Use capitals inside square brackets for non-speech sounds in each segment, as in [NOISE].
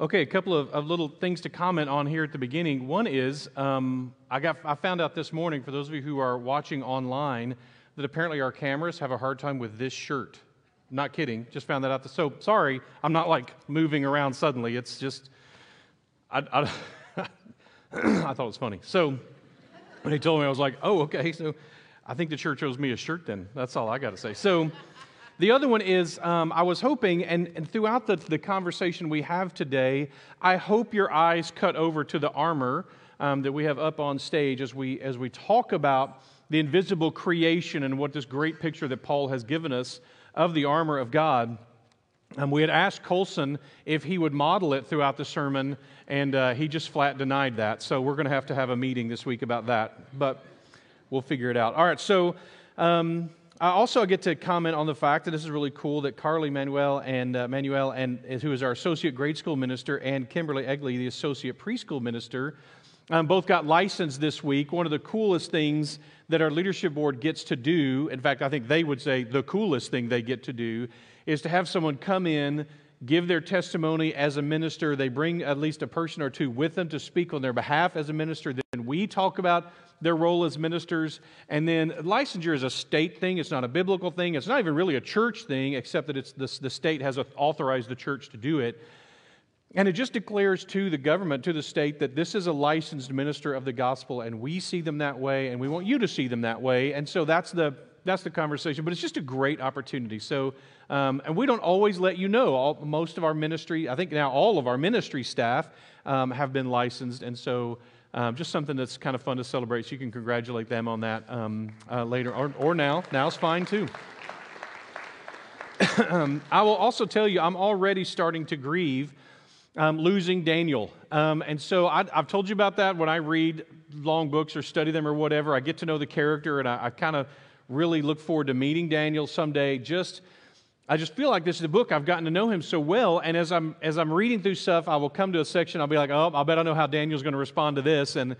Okay, a couple of, of, little things to comment on here at the beginning. One is um, I, got, I found out this morning, for those of you who are watching online, that apparently our cameras have a hard time with this shirt. Not kidding, just found that out. So sorry, I'm not like moving around suddenly. It's just, I, I, [COUGHS] I thought it was funny. So when he told me, I was like, oh, okay, so I think the church owes me a shirt then. That's all I got to say. So, the other one is um, I was hoping, and, and throughout the, the conversation we have today, I hope your eyes cut over to the armor um, that we have up on stage as we, as we talk about the invisible creation and what this great picture that Paul has given us of the armor of God. Um, we had asked Colson if he would model it throughout the sermon, and uh, he just flat denied that. So we're going to have to have a meeting this week about that, but we'll figure it out. All right, so. Um, I also get to comment on the fact that this is really cool that Carly Manuel and uh, Manuel and who is our associate grade school minister and Kimberly Egley, the associate preschool minister, um, both got licensed this week. One of the coolest things that our leadership board gets to do, in fact, I think they would say the coolest thing they get to do, is to have someone come in, give their testimony as a minister. They bring at least a person or two with them to speak on their behalf as a minister. Then we talk about their role as ministers. And then licensure is a state thing, it's not a biblical thing, it's not even really a church thing, except that it's the, the state has authorized the church to do it. And it just declares to the government, to the state, that this is a licensed minister of the gospel, and we see them that way, and we want you to see them that way. And so that's the that's the conversation. But it's just a great opportunity. So, um, and we don't always let you know. All, most of our ministry, I think now all of our ministry staff um, have been licensed, and so um, just something that's kind of fun to celebrate. So you can congratulate them on that um, uh, later or, or now. Now's fine too. [COUGHS] I will also tell you, I'm already starting to grieve um, losing Daniel. Um, and so I, have told you about that when I read long books or study them or whatever. I get to know the character and I, I kind of really look forward to meeting Daniel someday. Just I just feel like this is a book I've gotten to know him so well, and as I'm as I'm reading through stuff, I will come to a section. I'll be like, oh, I bet I know how Daniel's going to respond to this, and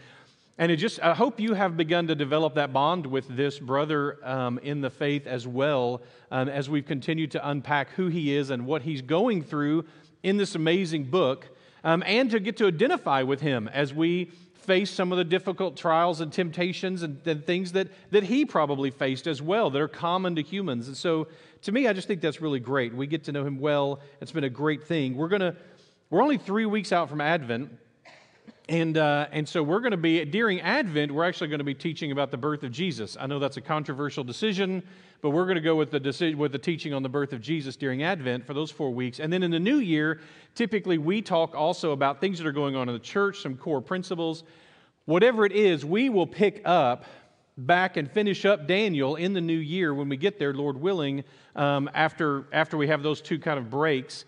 and it just I hope you have begun to develop that bond with this brother um, in the faith as well, um, as we've continued to unpack who he is and what he's going through in this amazing book, um, and to get to identify with him as we face some of the difficult trials and temptations and, and, things that, that he probably faced as well that are common to humans. And so to me, I just think that's really great. We get to know him well. It's been a great thing. We're going to, we're only three weeks out from Advent. And, uh, and so we're going to be, during Advent, we're actually going to be teaching about the birth of Jesus. I know that's a controversial decision, but we're going to go with the, decision, with the teaching on the birth of Jesus during Advent for those four weeks. And then in the new year, typically we talk also about things that are going on in the church, some core principles. Whatever it is, we will pick up back and finish up Daniel in the new year when we get there, Lord willing, um, after, after we have those two kind of breaks.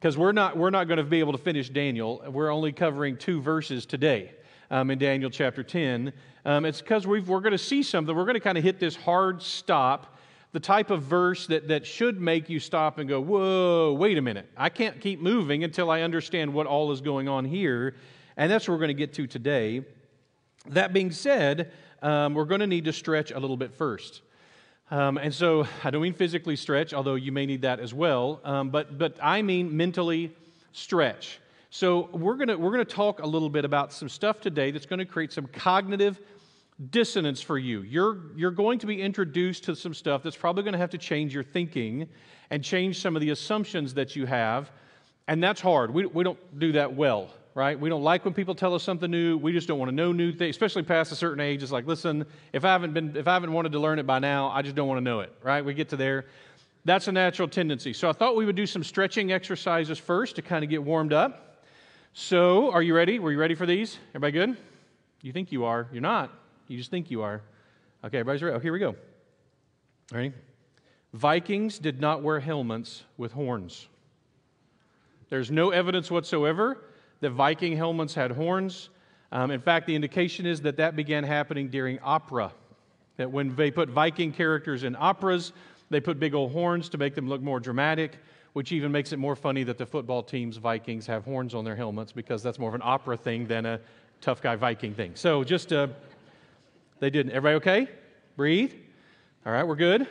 Because we're not, we're not going to be able to finish Daniel. We're only covering two verses today um, in Daniel chapter 10. Um, it's because we're going to see something. We're going to kind of hit this hard stop, the type of verse that, that should make you stop and go, whoa, wait a minute. I can't keep moving until I understand what all is going on here. And that's what we're going to get to today. That being said, um, we're going to need to stretch a little bit first. Um, and so I don't mean physically stretch, although you may need that as well, um, but, but I mean mentally stretch. So we're going we're to talk a little bit about some stuff today that's going to create some cognitive dissonance for you. You're, you're going to be introduced to some stuff that's probably going to have to change your thinking and change some of the assumptions that you have. And that's hard. We, we don't do that well right? We don't like when people tell us something new. We just don't want to know new things, especially past a certain age. It's like, listen, if I haven't been, if I haven't wanted to learn it by now, I just don't want to know it, right? We get to there. That's a natural tendency. So I thought we would do some stretching exercises first to kind of get warmed up. So, are you ready? Were you ready for these? Everybody good? You think you are. You're not. You just think you are. Okay, everybody's ready. Oh, here we go. Ready? Vikings did not wear helmets with horns. There's no evidence whatsoever that Viking helmets had horns. Um, in fact, the indication is that that began happening during opera. That when they put Viking characters in operas, they put big old horns to make them look more dramatic, which even makes it more funny that the football team's Vikings have horns on their helmets because that's more of an opera thing than a tough guy Viking thing. So just, uh, they didn't. Everybody okay? Breathe. All right, we're good.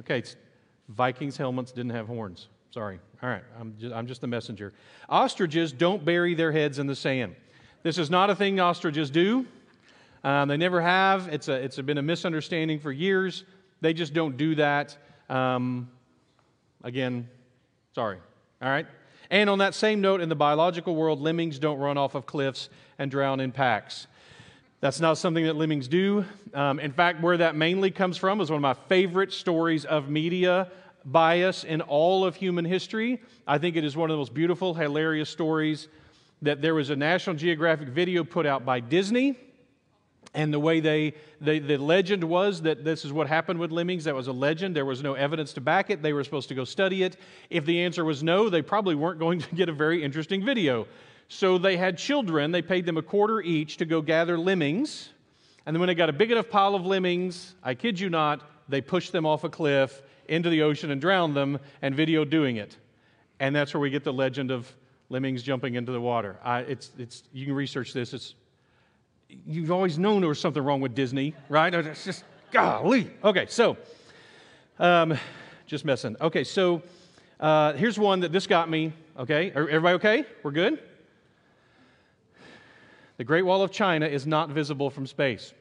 Okay, Vikings helmets didn't have horns. Sorry. All right. I'm just, I'm just the messenger. Ostriches don't bury their heads in the sand. This is not a thing ostriches do. Um, they never have. It's, a, it's been a misunderstanding for years. They just don't do that. Um, again, sorry. All right? And on that same note, in the biological world, lemmings don't run off of cliffs and drown in packs. That's not something that lemmings do. Um, in fact, where that mainly comes from is one of my favorite stories of media bias in all of human history. I think it is one of the most beautiful, hilarious stories that there was a National Geographic video put out by Disney and the way they, they, the legend was that this is what happened with lemmings, that was a legend. There was no evidence to back it. They were supposed to go study it. If the answer was no, they probably weren't going to get a very interesting video. So they had children, they paid them a quarter each to go gather lemmings. And then when they got a big enough pile of lemmings, I kid you not, they pushed them off a cliff into the ocean and drowned them and video doing it. And that's where we get the legend of lemmings jumping into the water. I, it's, it's, you can research this. It's you've always known there was something wrong with Disney, right? It's just, golly. Okay, so, um, just messing. Okay, so uh, here's one that this got me. Okay, everybody okay? We're good? The Great Wall of China is not visible from space.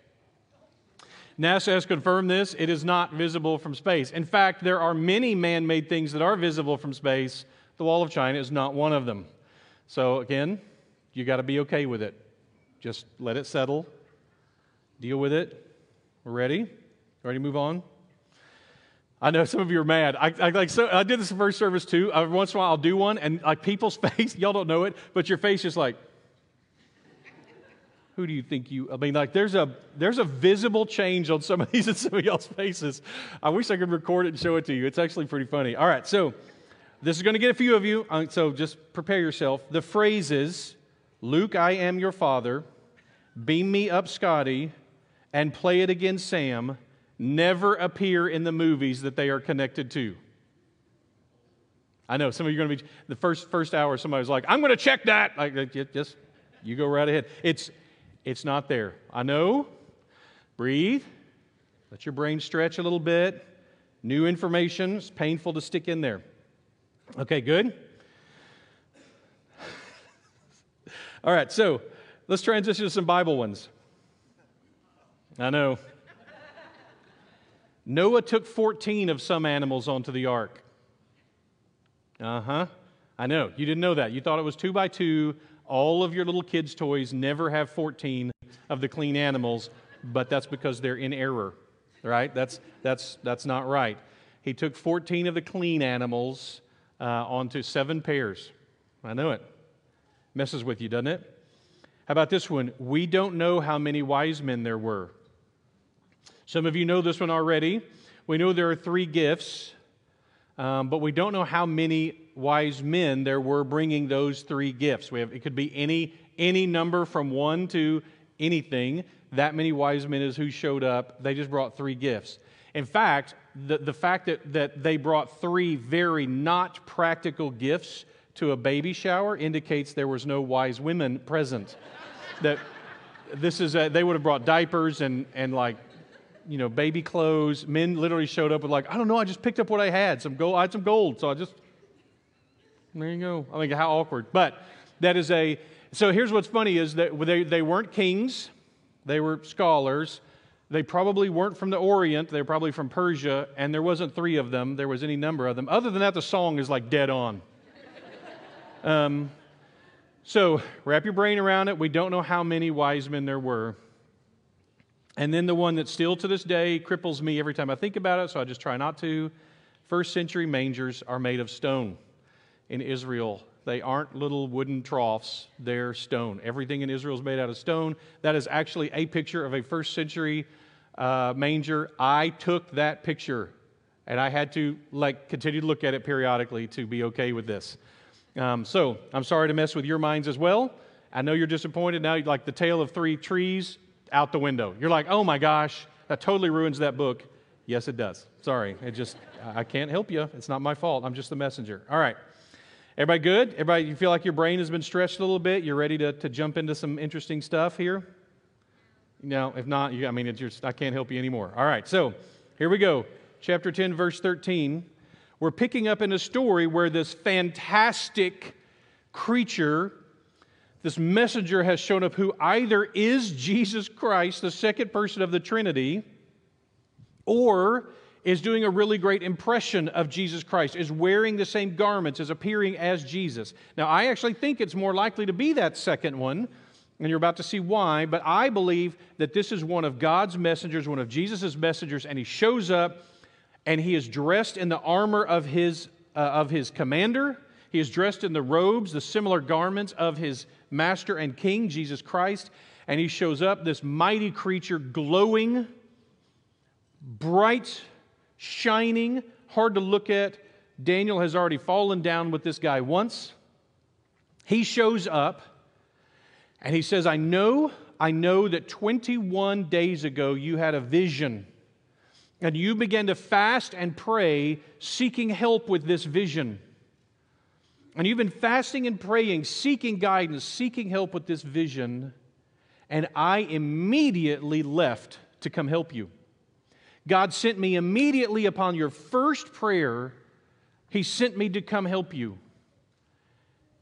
NASA has confirmed this. It is not visible from space. In fact, there are many man made things that are visible from space. The Wall of China is not one of them. So, again, you got to be okay with it. Just let it settle, deal with it. We're ready? Ready to move on? I know some of you are mad. I, I like so I did this first service too. Every once in a while I'll do one, and like people's [LAUGHS] face, y'all don't know it, but your face is like, who do you think you? I mean, like there's a there's a visible change on some of these [LAUGHS] and some of y'all's faces. I wish I could record it and show it to you. It's actually pretty funny. All right, so this is going to get a few of you. Uh, so just prepare yourself. The phrases Luke, I am your father, Beam Me Up Scotty, and Play It Again Sam never appear in the movies that they are connected to. I know some of you are going to be the first first hour. Somebody's like, "I'm going to check that." Like, just you go right ahead. It's it's not there. I know. Breathe. Let your brain stretch a little bit. New information. It's painful to stick in there. Okay, good. [LAUGHS] All right, so let's transition to some Bible ones. I know. Noah took 14 of some animals onto the ark. Uh huh. I know. You didn't know that. You thought it was two by two. All of your little kids' toys never have 14 of the clean animals, but that's because they're in error, right? That's, that's, that's not right. He took 14 of the clean animals uh, onto seven pairs. I know it. Messes with you, doesn't it? How about this one? We don't know how many wise men there were. Some of you know this one already. We know there are three gifts, um, but we don't know how many wise men there were bringing those three gifts. We have, it could be any, any number from one to anything. That many wise men is who showed up. They just brought three gifts. In fact, the, the fact that, that they brought three very not practical gifts to a baby shower indicates there was no wise women present. [LAUGHS] that this is a, they would have brought diapers and, and like you know baby clothes men literally showed up with like i don't know i just picked up what i had some gold i had some gold so i just there you go. I mean how awkward. But that is a so here's what's funny is that they, they weren't kings. They were scholars. They probably weren't from the orient. They were probably from persia. And there wasn't three of them. There was any number of them. Other than that the song is like dead on. Um, so wrap your brain around it. We don't know how many wise men there were. And then the one that still to this day cripples me every time I think about it, so I just try not to. First century mangers are made of stone in Israel. They aren't little wooden troughs, they're stone. Everything in Israel is made out of stone. That is actually a picture of a first century uh, manger. I took that picture and I had to like continue to look at it periodically to be okay with this. Um, so I'm sorry to mess with your minds as well. I know you're disappointed now. Like the tale of three trees out the window. You're like, oh my gosh, that totally ruins that book. Yes, it does. Sorry, it just I can't help you. It's not my fault. I'm just the messenger. All right. Everybody good? Everybody, you feel like your brain has been stretched a little bit? You're ready to, to jump into some interesting stuff here? No, if not, you, I mean, just, I can't help you anymore. All right, so here we go. Chapter 10, verse 13. we're picking up in a story where this fantastic creature, this messenger, has shown up who either is Jesus Christ, the second person of the Trinity, or is doing a really great impression of Jesus Christ, is wearing the same garments, is appearing as Jesus. Now, I actually think it's more likely to be that second one, and you're about to see why, but I believe that this is one of God's messengers, one of Jesus' messengers, and he shows up and he is dressed in the armor of his, uh, of his commander. He is dressed in the robes, the similar garments of his master and king, Jesus Christ. And he shows up, this mighty creature, glowing, bright shining, hard to look at. Daniel has already fallen down with this guy once. He shows up and he says, I know, I know that 21 days ago you had a vision and you began to fast and pray, seeking help with this vision. And you've been fasting and praying, seeking guidance, seeking help with this vision. And I immediately left to come help you. God sent me immediately upon your first prayer, He sent me to come help you.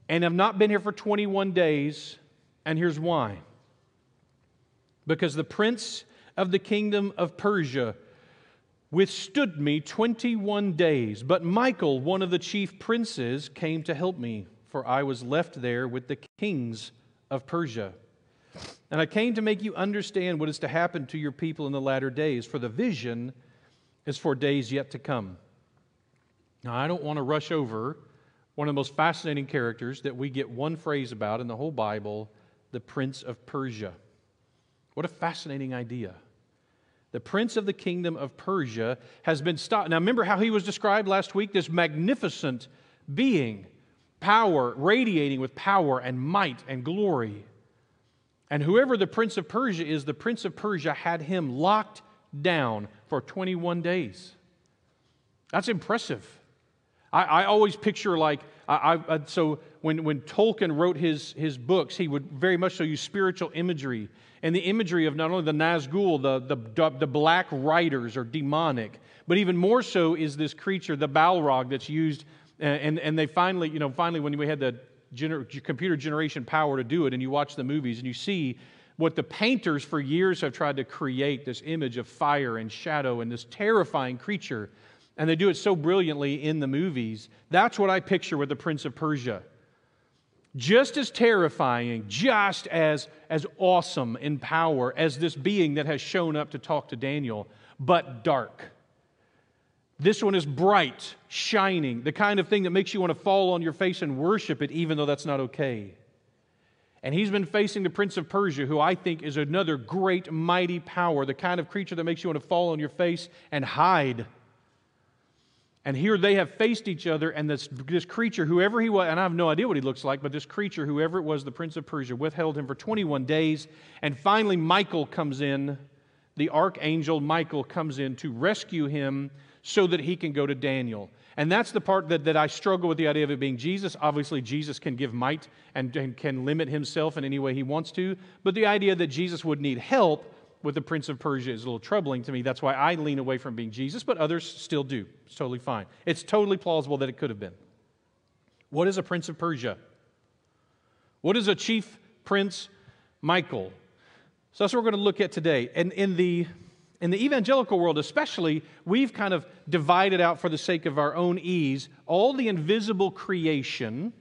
And I've not been here for 21 days, and here's why. Because the prince of the kingdom of Persia withstood me 21 days, but Michael, one of the chief princes, came to help me, for I was left there with the kings of Persia. And I came to make you understand what is to happen to your people in the latter days, for the vision is for days yet to come. Now, I don't want to rush over one of the most fascinating characters that we get one phrase about in the whole Bible the Prince of Persia. What a fascinating idea. The prince of the kingdom of Persia has been stopped. Now, remember how he was described last week? This magnificent being, power, radiating with power and might and glory. And whoever the prince of Persia is, the prince of Persia had him locked down for 21 days. That's impressive. I, I always picture like, I, I, so when, when Tolkien wrote his, his books, he would very much so use spiritual imagery and the imagery of not only the Nazgul, the, the, the black riders are demonic, but even more so is this creature, the Balrog, that's used. And, and they finally, you know, finally, when we had the gener- computer generation power to do it, and you watch the movies and you see what the painters for years have tried to create this image of fire and shadow and this terrifying creature, and they do it so brilliantly in the movies. That's what I picture with the Prince of Persia. Just as terrifying, just as, as awesome in power as this being that has shown up to talk to Daniel, but dark. This one is bright, shining, the kind of thing that makes you want to fall on your face and worship it, even though that's not okay. And he's been facing the Prince of Persia, who I think is another great, mighty power, the kind of creature that makes you want to fall on your face and hide. And here they have faced each other, and this, this creature, whoever he was, and I have no idea what he looks like, but this creature, whoever it was, the Prince of Persia, withheld him for 21 days. And finally, Michael comes in, the archangel Michael comes in to rescue him so that he can go to Daniel. And that's the part that, that I struggle with the idea of it being Jesus. Obviously, Jesus can give might and, and can limit himself in any way he wants to. But the idea that Jesus would need help with the Prince of Persia is a little troubling to me. That's why I lean away from being Jesus, but others still do. It's totally fine. It's totally plausible that it could have been. What is a Prince of Persia? What is a chief prince Michael? So that's what we're going to look at today. And in the in the evangelical world, especially, we've kind of divided out for the sake of our own ease all the invisible creation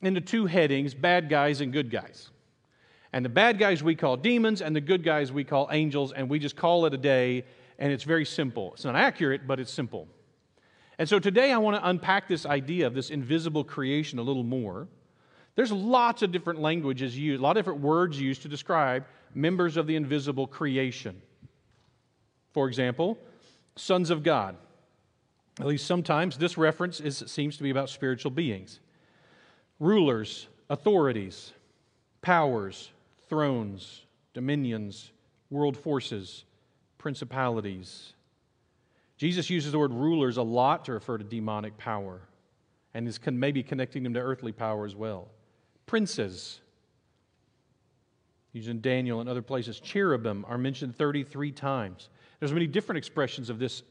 into two headings bad guys and good guys. And the bad guys we call demons, and the good guys we call angels, and we just call it a day, and it's very simple. It's not accurate, but it's simple. And so today I want to unpack this idea of this invisible creation a little more. There's lots of different languages used, a lot of different words used to describe members of the invisible creation. For example, sons of God. At least sometimes this reference is, seems to be about spiritual beings. Rulers, authorities, powers, thrones, dominions, world forces, principalities. Jesus uses the word rulers a lot to refer to demonic power and is maybe connecting them to earthly power as well. Princes, using Daniel and other places. Cherubim are mentioned 33 times. There's many different expressions of this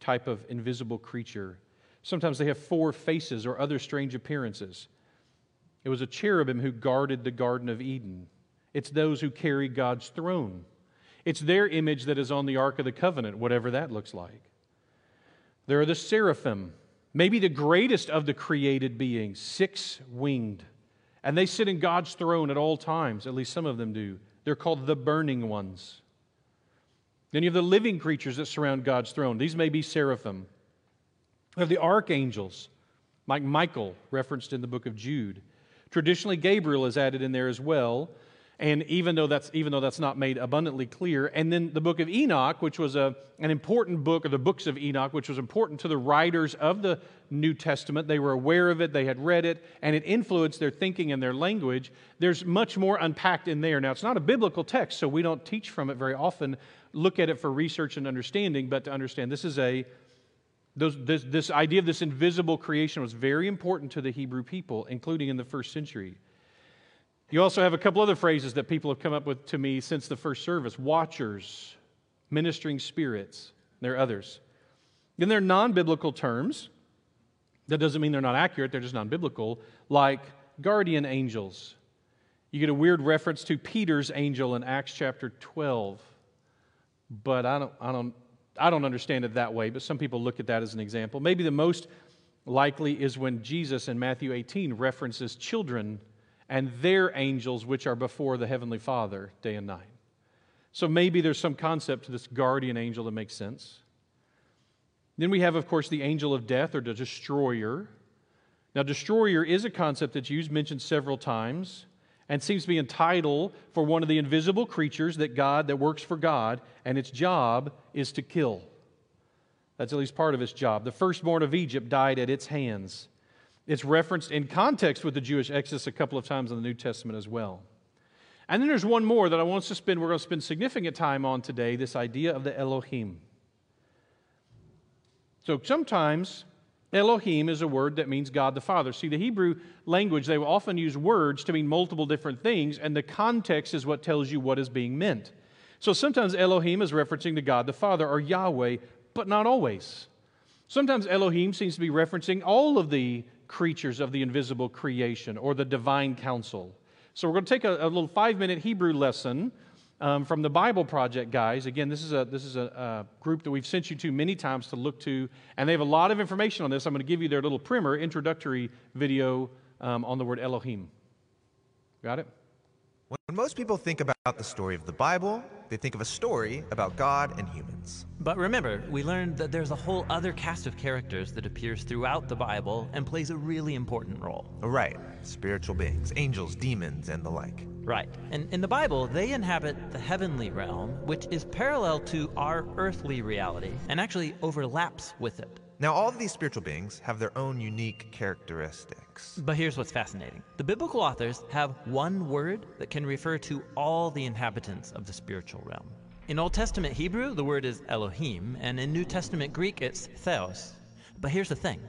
type of invisible creature. Sometimes they have four faces or other strange appearances. It was a cherubim who guarded the Garden of Eden. It's those who carry God's throne. It's their image that is on the Ark of the Covenant, whatever that looks like. There are the seraphim, maybe the greatest of the created beings, six winged. And they sit in God's throne at all times, at least some of them do. They're called the burning ones. Then you have the living creatures that surround God's throne. These may be seraphim. You have the archangels, like Michael, referenced in the book of Jude. Traditionally, Gabriel is added in there as well. And even though that's, even though that's not made abundantly clear, and then the book of Enoch, which was a, an important book, or the books of Enoch, which was important to the writers of the New Testament. They were aware of it, they had read it, and it influenced their thinking and their language. There's much more unpacked in there. Now, it's not a biblical text, so we don't teach from it very often, look at it for research and understanding, but to understand this is a those, this, this idea of this invisible creation was very important to the Hebrew people, including in the first century. You also have a couple other phrases that people have come up with to me since the first service watchers, ministering spirits. There are others. Then there are non biblical terms. That doesn't mean they're not accurate, they're just non biblical, like guardian angels. You get a weird reference to Peter's angel in Acts chapter 12, but I don't, I don't, I don't understand it that way, but some people look at that as an example. Maybe the most likely is when Jesus in Matthew 18 references children and their angels which are before the Heavenly Father day and night. So maybe there's some concept to this guardian angel that makes sense. Then we have, of course, the angel of death or the destroyer. Now, destroyer is a concept that's used, mentioned several times, and seems to be a title for one of the invisible creatures that God that works for God, and its job is to kill. That's at least part of its job. The firstborn of Egypt died at its hands. It's referenced in context with the Jewish Exodus a couple of times in the New Testament as well. And then there's one more that I want us to spend, we're going to spend significant time on today this idea of the Elohim. So sometimes Elohim is a word that means God the Father. See, the Hebrew language, they will often use words to mean multiple different things, and the context is what tells you what is being meant. So sometimes Elohim is referencing to God the Father or Yahweh, but not always. Sometimes Elohim seems to be referencing all of the creatures of the invisible creation or the divine council. So we're going to take a, a little five minute Hebrew lesson um, from the Bible Project guys. Again, this is, a, this is a, a, group that we've sent you to many times to look to, and they have a lot of information on this. I'm going to give you their little primer, introductory video um, on the word Elohim. Got it? When most people think about the story of the Bible, they think of a story about God and humans. But remember, we learned that there's a whole other cast of characters that appears throughout the Bible and plays a really important role. Right. Spiritual beings, angels, demons, and the like. Right. And in the Bible, they inhabit the heavenly realm, which is parallel to our earthly reality and actually overlaps with it. Now, all of these spiritual beings have their own unique characteristics. But here's what's fascinating the biblical authors have one word that can refer to all the inhabitants of the spiritual realm. In Old Testament Hebrew, the word is Elohim, and in New Testament Greek, it's Theos. But here's the thing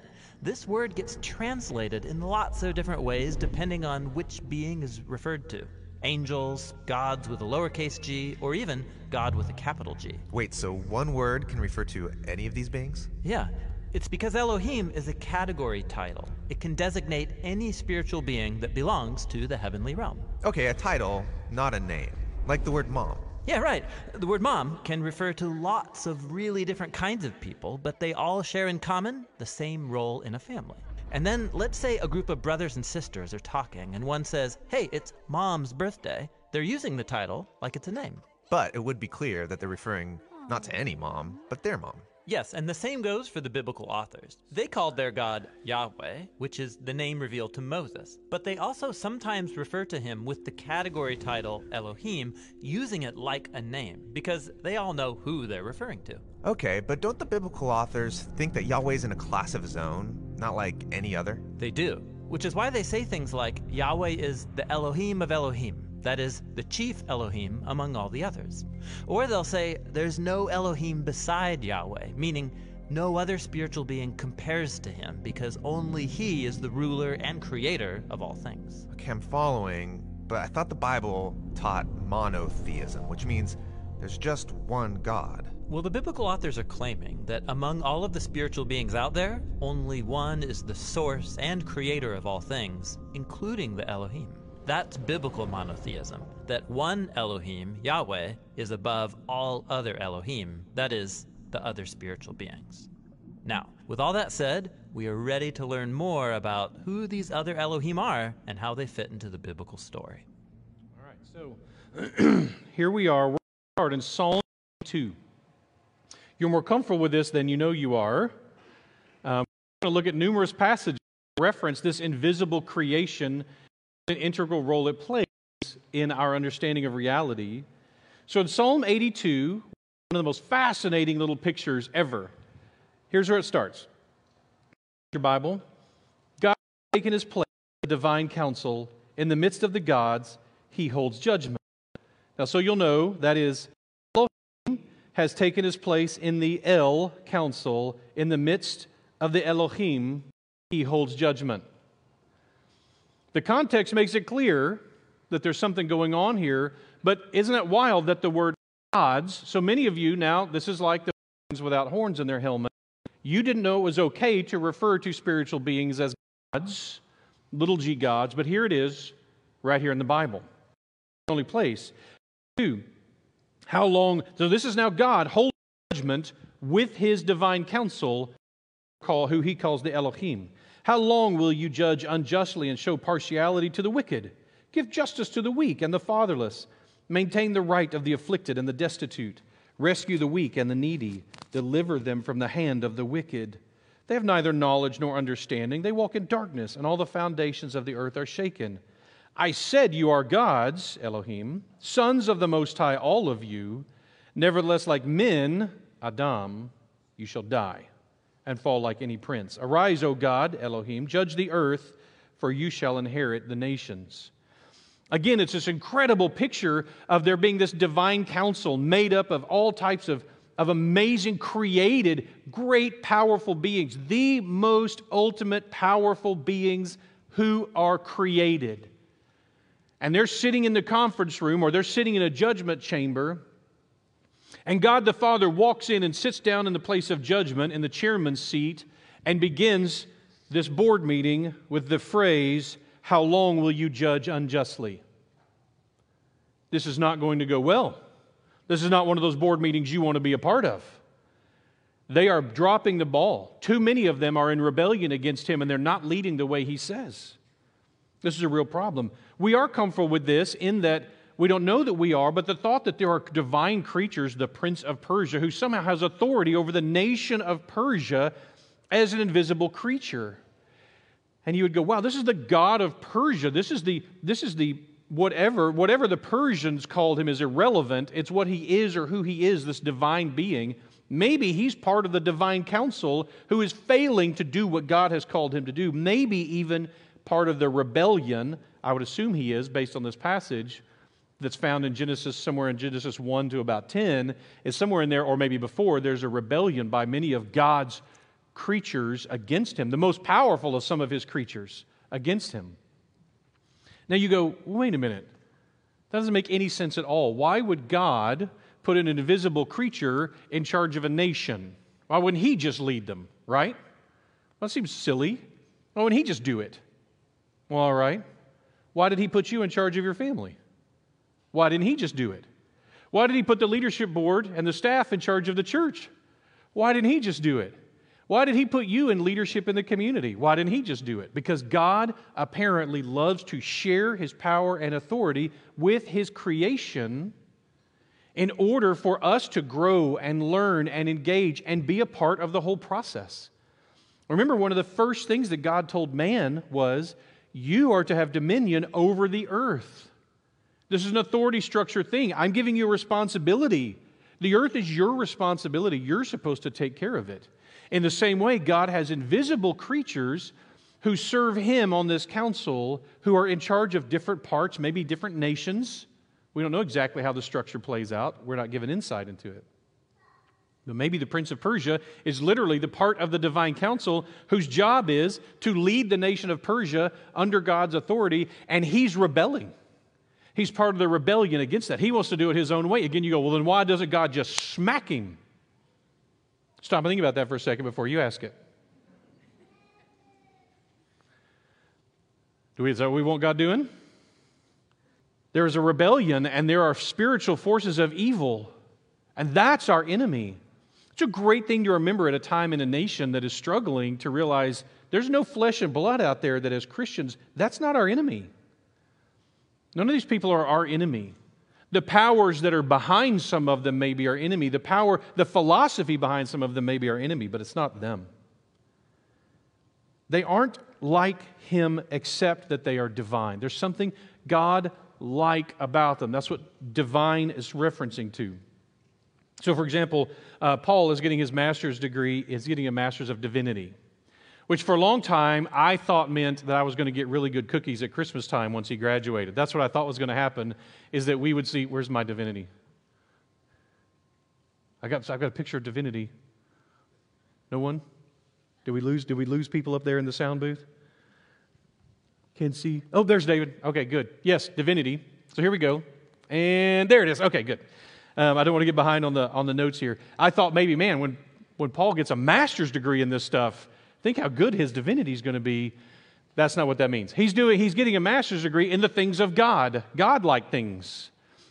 this word gets translated in lots of different ways depending on which being is referred to angels, gods with a lowercase g, or even God with a capital G. Wait, so one word can refer to any of these beings? Yeah, it's because Elohim is a category title. It can designate any spiritual being that belongs to the heavenly realm. Okay, a title, not a name. Like the word mom. Yeah, right. The word mom can refer to lots of really different kinds of people, but they all share in common the same role in a family. And then let's say a group of brothers and sisters are talking, and one says, Hey, it's mom's birthday. They're using the title like it's a name. But it would be clear that they're referring not to any mom, but their mom. Yes, and the same goes for the biblical authors. They called their God Yahweh, which is the name revealed to Moses, but they also sometimes refer to him with the category title Elohim, using it like a name, because they all know who they're referring to. Okay, but don't the biblical authors think that Yahweh's in a class of his own, not like any other? They do, which is why they say things like Yahweh is the Elohim of Elohim, that is, the chief Elohim among all the others. Or they'll say, there's no Elohim beside Yahweh, meaning no other spiritual being compares to him because only he is the ruler and creator of all things. Okay, I'm following, but I thought the Bible taught monotheism, which means there's just one God. Well, the biblical authors are claiming that among all of the spiritual beings out there, only one is the source and creator of all things, including the Elohim. That's biblical monotheism, that one Elohim, Yahweh, is above all other Elohim, that is, the other spiritual beings. Now, with all that said, we are ready to learn more about who these other Elohim are and how they fit into the biblical story. All right, so [CLEARS THROAT] here we are. We're start in Psalm 2. You're more comfortable with this than you know you are. Um, we're going to look at numerous passages reference this invisible creation, an integral role it plays in our understanding of reality. So in Psalm 82, one of the most fascinating little pictures ever. Here's where it starts. Your Bible. God has taken his place in the divine council. In the midst of the gods, he holds judgment. Now, so you'll know that is Elohim has taken his place in the El Council. In the midst of the Elohim, he holds judgment. The context makes it clear that there's something going on here, but isn't it wild that the word gods, so many of you now, this is like the without horns in their helmet, you didn't know it was okay to refer to spiritual beings as gods, little g gods, but here it is right here in the Bible. Only place. Two, how long? So this is now God holding judgment with his divine council, call who he calls the Elohim. How long will you judge unjustly and show partiality to the wicked? Give justice to the weak and the fatherless. Maintain the right of the afflicted and the destitute. Rescue the weak and the needy. Deliver them from the hand of the wicked. They have neither knowledge nor understanding. They walk in darkness, and all the foundations of the earth are shaken. I said, You are gods, Elohim, sons of the Most High, all of you. Nevertheless, like men, Adam, you shall die and fall like any prince. Arise, O God, Elohim, judge the earth, for you shall inherit the nations. Again, it's this incredible picture of there being this divine council made up of all types of, of amazing, created, great, powerful beings, the most ultimate, powerful beings who are created and they're sitting in the conference room or they're sitting in a judgment chamber. And God the Father walks in and sits down in the place of judgment in the chairman's seat and begins this board meeting with the phrase, How long will you judge unjustly? This is not going to go well. This is not one of those board meetings you want to be a part of. They are dropping the ball. Too many of them are in rebellion against him and they're not leading the way he says. This is a real problem. We are comfortable with this in that we don't know that we are, but the thought that there are divine creatures, the prince of Persia, who somehow has authority over the nation of Persia as an invisible creature. And you would go, wow, this is the God of Persia. This is the, this is the whatever, whatever the Persians called him is irrelevant. It's what he is or who he is, this divine being. Maybe he's part of the divine council who is failing to do what God has called him to do. Maybe even part of the rebellion, I would assume he is based on this passage that's found in Genesis, somewhere in Genesis 1 to about 10, is somewhere in there, or maybe before, there's a rebellion by many of God's creatures against him, the most powerful of some of his creatures against him. Now you go, wait a minute. That doesn't make any sense at all. Why would God put an invisible creature in charge of a nation? Why wouldn't he just lead them, right? That seems silly. Why wouldn't he just do it? Well, all right. Why did he put you in charge of your family? Why didn't he just do it? Why did he put the leadership board and the staff in charge of the church? Why didn't he just do it? Why did he put you in leadership in the community? Why didn't he just do it? Because God apparently loves to share his power and authority with his creation in order for us to grow and learn and engage and be a part of the whole process. Remember, one of the first things that God told man was you are to have dominion over the earth. This is an authority structure thing. I'm giving you a responsibility. The earth is your responsibility. You're supposed to take care of it. In the same way, God has invisible creatures who serve Him on this council who are in charge of different parts, maybe different nations. We don't know exactly how the structure plays out. We're not given insight into it. But maybe the prince of Persia is literally the part of the divine council whose job is to lead the nation of Persia under God's authority, and he's rebelling. He's part of the rebellion against that. He wants to do it his own way. Again, you go, well, then why doesn't God just smack him? Stop and think about that for a second before you ask it. Do we, is that what we want God doing? There is a rebellion and there are spiritual forces of evil, and that's our enemy. It's a great thing to remember at a time in a nation that is struggling to realize there's no flesh and blood out there that, as Christians, that's not our enemy. None of these people are our enemy. The powers that are behind some of them may be our enemy. The power, the philosophy behind some of them may be our enemy, but it's not them. They aren't like him except that they are divine. There's something God like about them. That's what divine is referencing to. So, for example, uh, Paul is getting his master's degree, is getting a master's of divinity, which for a long time I thought meant that I was going to get really good cookies at Christmas time once he graduated. That's what I thought was going to happen, is that we would see, where's my divinity? I got, I've got a picture of divinity. No one? Did we lose, did we lose people up there in the sound booth? Can't see. Oh, there's David. Okay, good. Yes, divinity. So here we go. And there it is. Okay, good. Um, I don't want to get behind on the, on the notes here. I thought maybe, man, when, when Paul gets a master's degree in this stuff, think how good his divinity is going to be. That's not what that means. He's, doing, he's getting a master's degree in the things of God, God like things.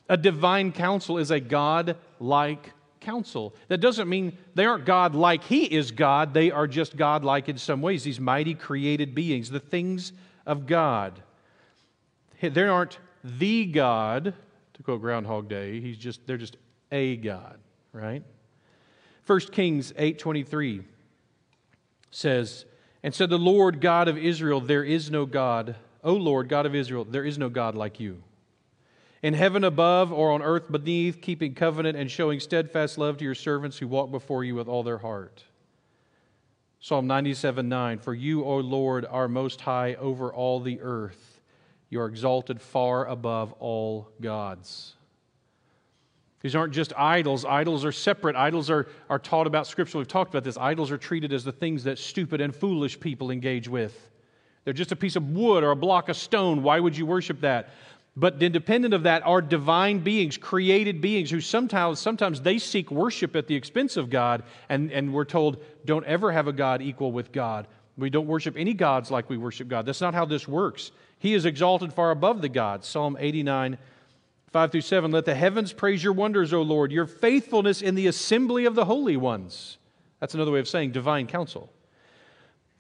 A divine council is a God like council. That doesn't mean they aren't God like He is God, they are just God like in some ways, these mighty created beings, the things of God. They aren't the God, to quote Groundhog Day, he's just, they're just a God, right? 1 Kings 8.23 says, And said the Lord God of Israel, there is no God, O Lord God of Israel, there is no God like you. In heaven above or on earth beneath, keeping covenant and showing steadfast love to your servants who walk before you with all their heart. Psalm 97 9, For you, O Lord, are most high over all the earth. You are exalted far above all gods. These aren't just idols. Idols are separate. Idols are, are taught about Scripture. We've talked about this. Idols are treated as the things that stupid and foolish people engage with. They're just a piece of wood or a block of stone. Why would you worship that? But independent of that are divine beings, created beings who sometimes, sometimes they seek worship at the expense of God, and, and we're told, don't ever have a God equal with God. We don't worship any gods like we worship God. That's not how this works. He is exalted far above the gods. Psalm 89, 5 through 7. Let the heavens praise your wonders, O Lord, your faithfulness in the assembly of the holy ones. That's another way of saying divine council.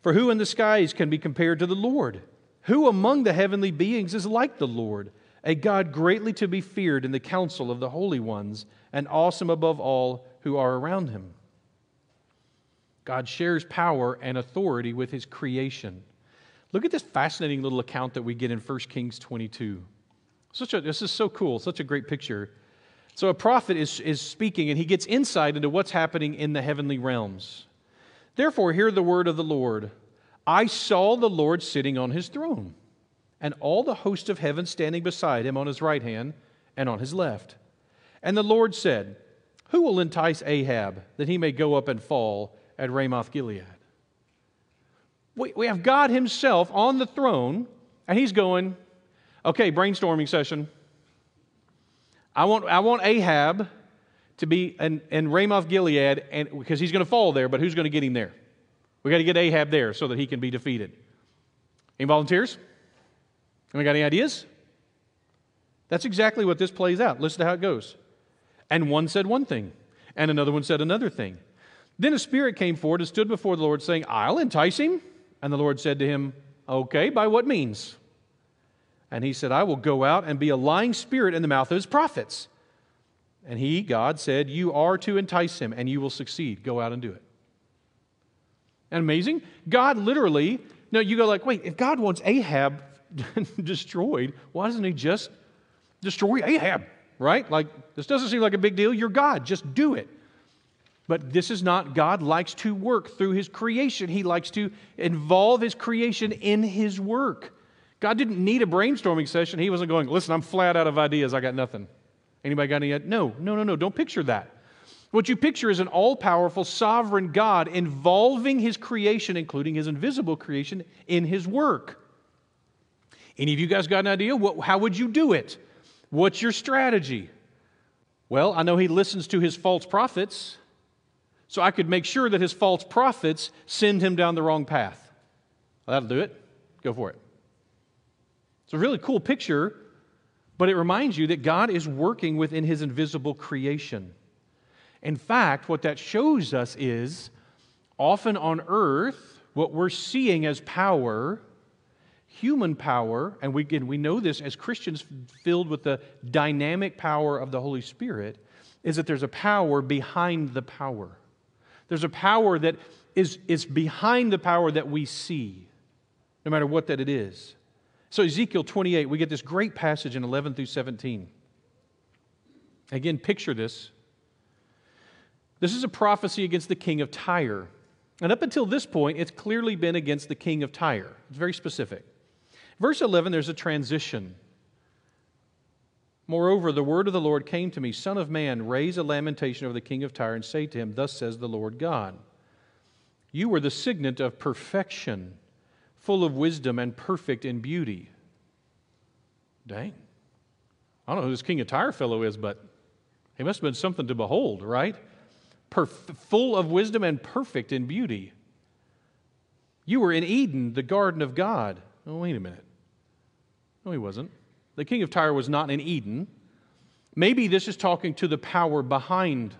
For who in the skies can be compared to the Lord? Who among the heavenly beings is like the Lord? a God greatly to be feared in the council of the holy ones, and awesome above all who are around him. God shares power and authority with his creation. Look at this fascinating little account that we get in 1 Kings 22. Such a, this is so cool, such a great picture. So, a prophet is, is speaking, and he gets insight into what's happening in the heavenly realms. Therefore, hear the word of the Lord I saw the Lord sitting on his throne and all the host of heaven standing beside him on his right hand and on his left. And the Lord said, Who will entice Ahab that he may go up and fall at Ramoth Gilead? We, we have God Himself on the throne, and He's going, Okay, brainstorming session. I want, I want Ahab to be in, in Ramoth Gilead and, because he's going to fall there, but who's going to get him there? we got to get Ahab there so that he can be defeated. Any volunteers? Anyone got any ideas? That's exactly what this plays out. Listen to how it goes. And one said one thing, and another one said another thing. Then a spirit came forward and stood before the Lord, saying, I'll entice him. And the Lord said to him, Okay, by what means? And he said, I will go out and be a lying spirit in the mouth of his prophets. And he, God, said, You are to entice him, and you will succeed. Go out and do it. And amazing? God literally, no, you go like, wait, if God wants Ahab [LAUGHS] destroyed, why doesn't he just destroy Ahab? Right? Like, this doesn't seem like a big deal. You're God. Just do it. But this is not, God likes to work through his creation. He likes to involve his creation in his work. God didn't need a brainstorming session. He wasn't going, listen, I'm flat out of ideas. I got nothing. Anybody got any? Idea? No, no, no, no. Don't picture that. What you picture is an all powerful, sovereign God involving his creation, including his invisible creation, in his work. Any of you guys got an idea? What, how would you do it? What's your strategy? Well, I know he listens to his false prophets. so I could make sure that his false prophets send him down the wrong path. Well, that'll do it. Go for it. It's a really cool picture, but it reminds you that God is working within his invisible creation. In fact, what that shows us is often on earth, what we're seeing as power, human power, and we, we know this as Christians filled with the dynamic power of the Holy Spirit, is that there's a power behind the power. There's a power that is, is behind the power that we see, no matter what that it is. So, Ezekiel 28, we get this great passage in 11 through 17. Again, picture this. This is a prophecy against the king of Tyre. And up until this point, it's clearly been against the king of Tyre. It's very specific. Verse 11, there's a transition. Moreover, the word of the Lord came to me Son of man, raise a lamentation over the king of Tyre and say to him, Thus says the Lord God, You were the signet of perfection full of wisdom and perfect in beauty. Dang. I don't know who this king of Tyre fellow is, but he must have been something to behold, right? Perf- full of wisdom and perfect in beauty. You were in Eden, the garden of God. Oh, wait a minute. No, he wasn't. The king of Tyre was not in Eden. Maybe this is talking to the power behind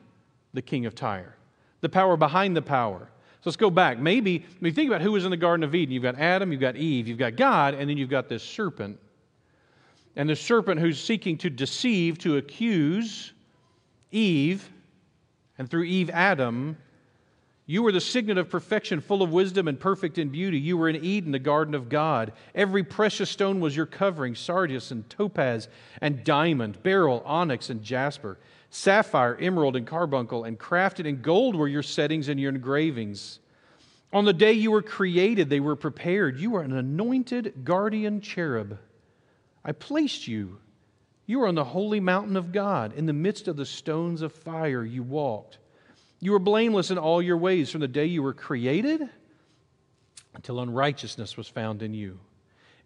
the king of Tyre, the power behind the power. So let's go back. Maybe, you think about who was in the Garden of Eden, you've got Adam, you've got Eve, you've got God, and then you've got this serpent. And the serpent who's seeking to deceive, to accuse Eve, and through Eve, Adam. You were the signet of perfection, full of wisdom and perfect in beauty. You were in Eden, the garden of God. Every precious stone was your covering sardius and topaz and diamond, beryl, onyx, and jasper. Sapphire, emerald, and carbuncle, and crafted in gold were your settings and your engravings. On the day you were created, they were prepared. You were an anointed guardian cherub. I placed you. You were on the holy mountain of God. In the midst of the stones of fire, you walked. You were blameless in all your ways from the day you were created until unrighteousness was found in you.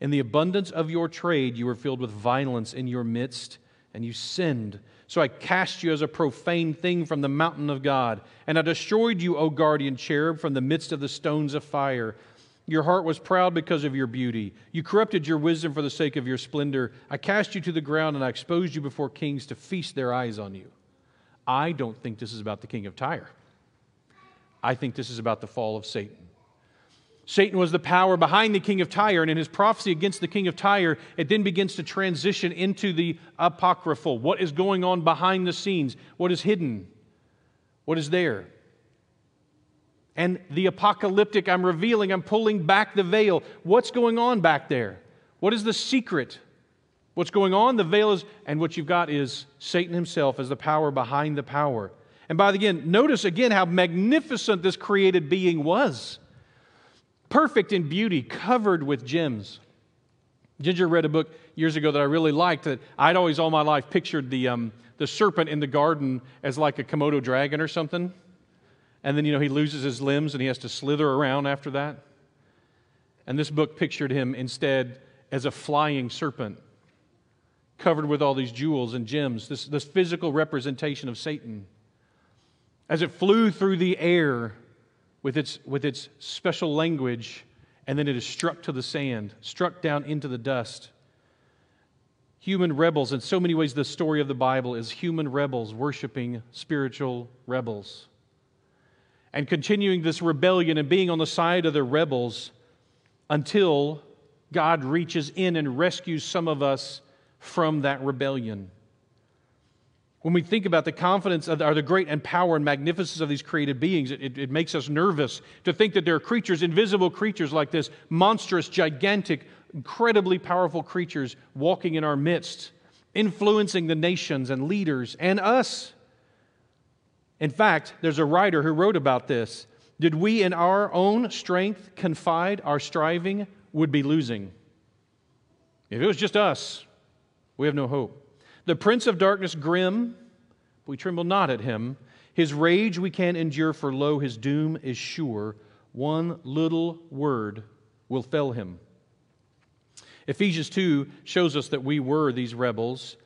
In the abundance of your trade, you were filled with violence in your midst, and you sinned. So I cast you as a profane thing from the mountain of God, and I destroyed you, O guardian cherub, from the midst of the stones of fire. Your heart was proud because of your beauty. You corrupted your wisdom for the sake of your splendor. I cast you to the ground, and I exposed you before kings to feast their eyes on you. I don't think this is about the king of Tyre. I think this is about the fall of Satan. Satan was the power behind the king of Tyre, and in his prophecy against the king of Tyre, it then begins to transition into the apocryphal. What is going on behind the scenes? What is hidden? What is there? And the apocalyptic, I'm revealing, I'm pulling back the veil. What's going on back there? What is the secret? What's going on? The veil is, and what you've got is Satan himself as the power behind the power. And by the again, notice again how magnificent this created being was perfect in beauty, covered with gems. Ginger read a book years ago that I really liked that I'd always all my life pictured the, um, the serpent in the garden as like a Komodo dragon or something. And then, you know, he loses his limbs and he has to slither around after that. And this book pictured him instead as a flying serpent covered with all these jewels and gems, this, this physical representation of Satan. As it flew through the air, with its, with its special language, and then it is struck to the sand, struck down into the dust. Human rebels, in so many ways, the story of the Bible is human rebels worshiping spiritual rebels. And continuing this rebellion and being on the side of the rebels until God reaches in and rescues some of us from that rebellion. When we think about the confidence of or the great and power and magnificence of these created beings, it, it makes us nervous to think that there are creatures, invisible creatures like this, monstrous, gigantic, incredibly powerful creatures walking in our midst, influencing the nations and leaders and us. In fact, there's a writer who wrote about this. Did we in our own strength confide, our striving would be losing. If it was just us, we have no hope. The prince of darkness, grim, we tremble not at him. His rage we can endure, for lo, his doom is sure. One little word will fell him. Ephesians 2 shows us that we were these rebels.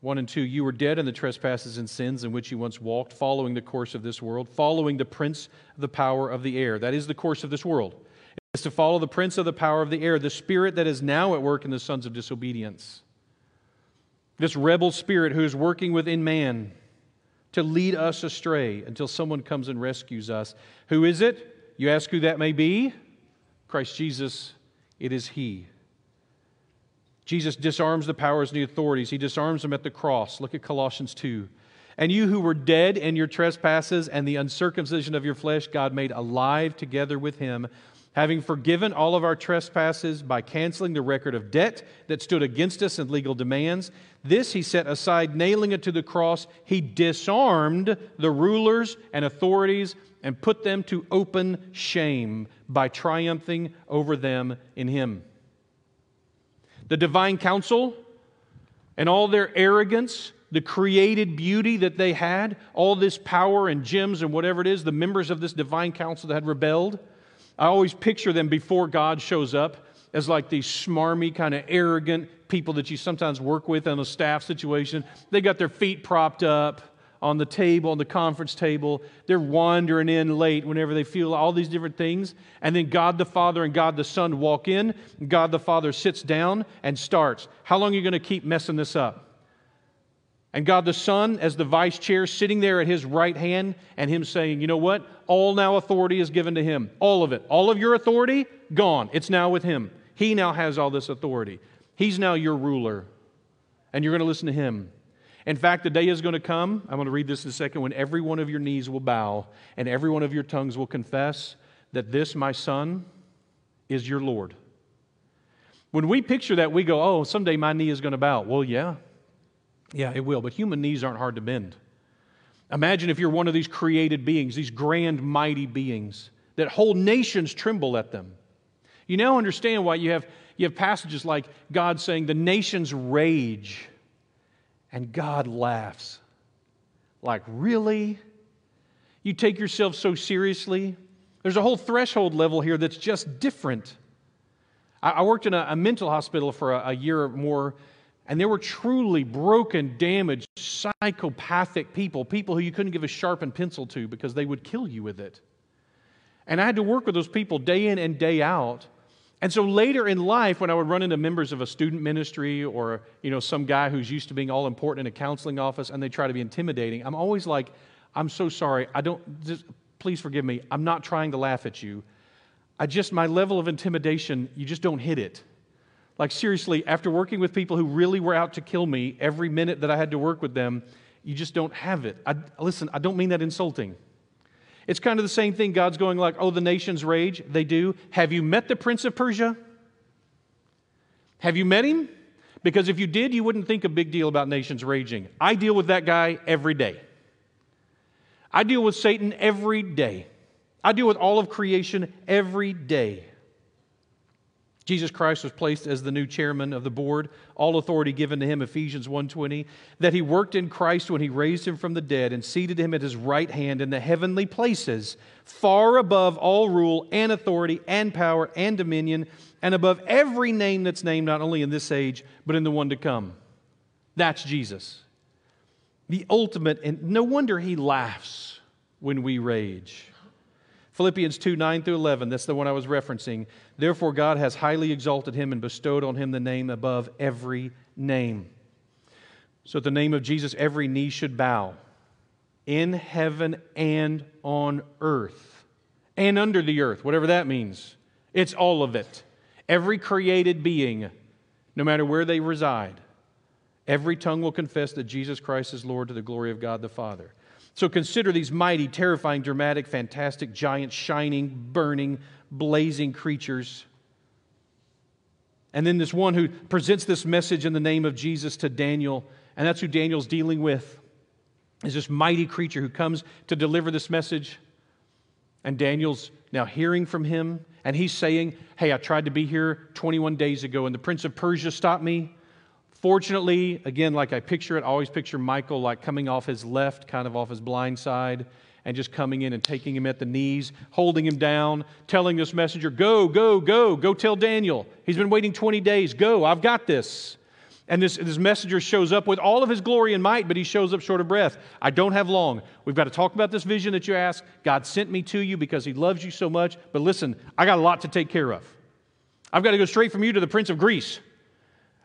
1 and 2 You were dead in the trespasses and sins in which you once walked, following the course of this world, following the prince of the power of the air. That is the course of this world. It is to follow the prince of the power of the air, the spirit that is now at work in the sons of disobedience. This rebel spirit who is working within man to lead us astray until someone comes and rescues us. Who is it? You ask who that may be? Christ Jesus, it is He. Jesus disarms the powers and the authorities. He disarms them at the cross. Look at Colossians 2. And you who were dead in your trespasses and the uncircumcision of your flesh, God made alive together with him, having forgiven all of our trespasses by canceling the record of debt that stood against us and legal demands. This he set aside, nailing it to the cross. He disarmed the rulers and authorities and put them to open shame by triumphing over them in him the divine council, and all their arrogance, the created beauty that they had, all this power and gems and whatever it is, the members of this divine council that had rebelled. I always picture them before God shows up as like these smarmy, kind of arrogant people that you sometimes work with in a staff situation. They got their feet propped up on the table, on the conference table. They're wandering in late whenever they feel all these different things. And then God the Father and God the Son walk in. God the Father sits down and starts. How long are you going to keep messing this up? And God the Son, as the vice chair, sitting there at his right hand, and him saying, You know what? All now authority is given to him. All of it. All of your authority, gone. It's now with him. He now has all this authority. He's now your ruler. And you're going to listen to him. In fact, the day is going to come, I'm going to read this in a second, when every one of your knees will bow and every one of your tongues will confess that this, my son, is your Lord. When we picture that, we go, oh, someday my knee is going to bow. Well, yeah. Yeah, it will, but human knees aren't hard to bend. Imagine if you're one of these created beings, these grand, mighty beings, that whole nations tremble at them. You now understand why you have, you have passages like God saying, the nations rage and God laughs. Like, really? You take yourself so seriously? There's a whole threshold level here that's just different. I, I worked in a, a, mental hospital for a, a year or more, and there were truly broken, damaged, psychopathic people, people who you couldn't give a sharpened pencil to because they would kill you with it. And I had to work with those people day in and day out and so later in life, when I would run into members of a student ministry or you know some guy who's used to being all important in a counseling office and they try to be intimidating, I'm always like, I'm so sorry. I don't just, please forgive me. I'm not trying to laugh at you. I just my level of intimidation, you just don't hit it. Like seriously, after working with people who really were out to kill me every minute that I had to work with them, you just don't have it. I, listen, I don't mean that insulting. It's kind of the same thing. God's going like, oh, the nations rage. They do. Have you met the prince of Persia? Have you met him? Because if you did, you wouldn't think a big deal about nations raging. I deal with that guy every day. I deal with Satan every day. I deal with all of creation every day. Jesus Christ was placed as the new chairman of the board, all authority given to him Ephesians 1:20, that he worked in Christ when he raised him from the dead and seated him at his right hand in the heavenly places, far above all rule and authority and power and dominion, and above every name that's named not only in this age but in the one to come. That's Jesus. The ultimate and no wonder he laughs when we rage. Philippians 2 9 through 11, that's the one I was referencing. Therefore, God has highly exalted him and bestowed on him the name above every name. So, at the name of Jesus, every knee should bow in heaven and on earth and under the earth, whatever that means. It's all of it. Every created being, no matter where they reside, every tongue will confess that Jesus Christ is Lord to the glory of God the Father. So consider these mighty, terrifying, dramatic, fantastic, giant, shining, burning, blazing creatures. And then this one who presents this message in the name of Jesus to Daniel, and that's who Daniel's dealing with, is this mighty creature who comes to deliver this message. And Daniel's now hearing from him, and he's saying, Hey, I tried to be here 21 days ago, and the prince of Persia stopped me. Fortunately, again, like I picture it, I always picture Michael like coming off his left, kind of off his blind side, and just coming in and taking him at the knees, holding him down, telling this messenger, Go, go, go, go tell Daniel. He's been waiting 20 days. Go, I've got this. And this, this messenger shows up with all of his glory and might, but he shows up short of breath. I don't have long. We've got to talk about this vision that you asked. God sent me to you because he loves you so much. But listen, I got a lot to take care of. I've got to go straight from you to the prince of Greece.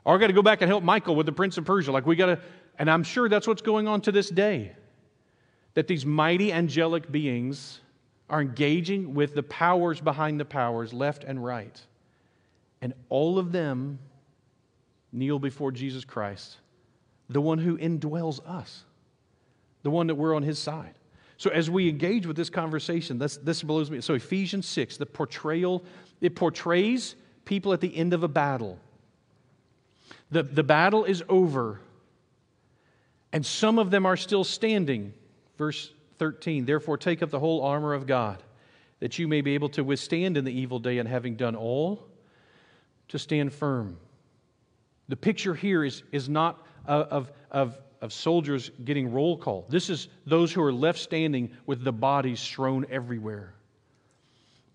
Or I've got to go back and help Michael with the prince of Persia. Like we got to, and I'm sure that's what's going on to this day. That these mighty angelic beings are engaging with the powers behind the powers, left and right. And all of them kneel before Jesus Christ, the one who indwells us, the one that we're on his side. So as we engage with this conversation, this, this blows me. So Ephesians 6, the portrayal, it portrays people at the end of a battle. The, the battle is over, and some of them are still standing. Verse 13, therefore take up the whole armor of God, that you may be able to withstand in the evil day, and having done all, to stand firm. The picture here is, is not of, of, of soldiers getting roll call. This is those who are left standing with the bodies strewn everywhere.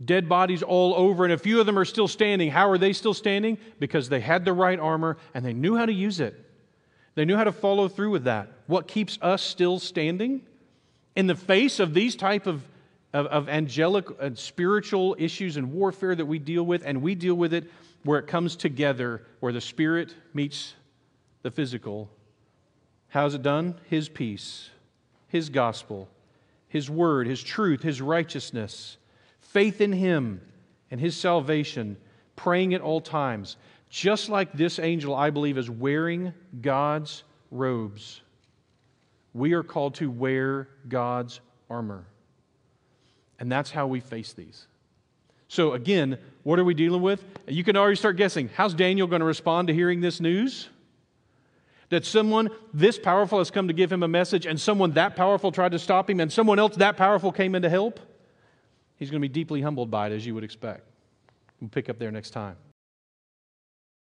Dead bodies all over, and a few of them are still standing. How are they still standing? Because they had the right armor and they knew how to use it. They knew how to follow through with that. What keeps us still standing? In the face of these type of, of, of angelic and spiritual issues and warfare that we deal with, and we deal with it where it comes together, where the spirit meets the physical. How's it done? His peace, His gospel, His word, His truth, His righteousness, faith in Him and His salvation, praying at all times. Just like this angel, I believe, is wearing God's robes. We are called to wear God's armor. And that's how we face these. So, again, what are we dealing with? You can already start guessing. How's Daniel going to respond to hearing this news? That someone this powerful has come to give him a message, and someone that powerful tried to stop him, and someone else that powerful came in to help? He's going to be deeply humbled by it, as you would expect. We'll pick up there next time.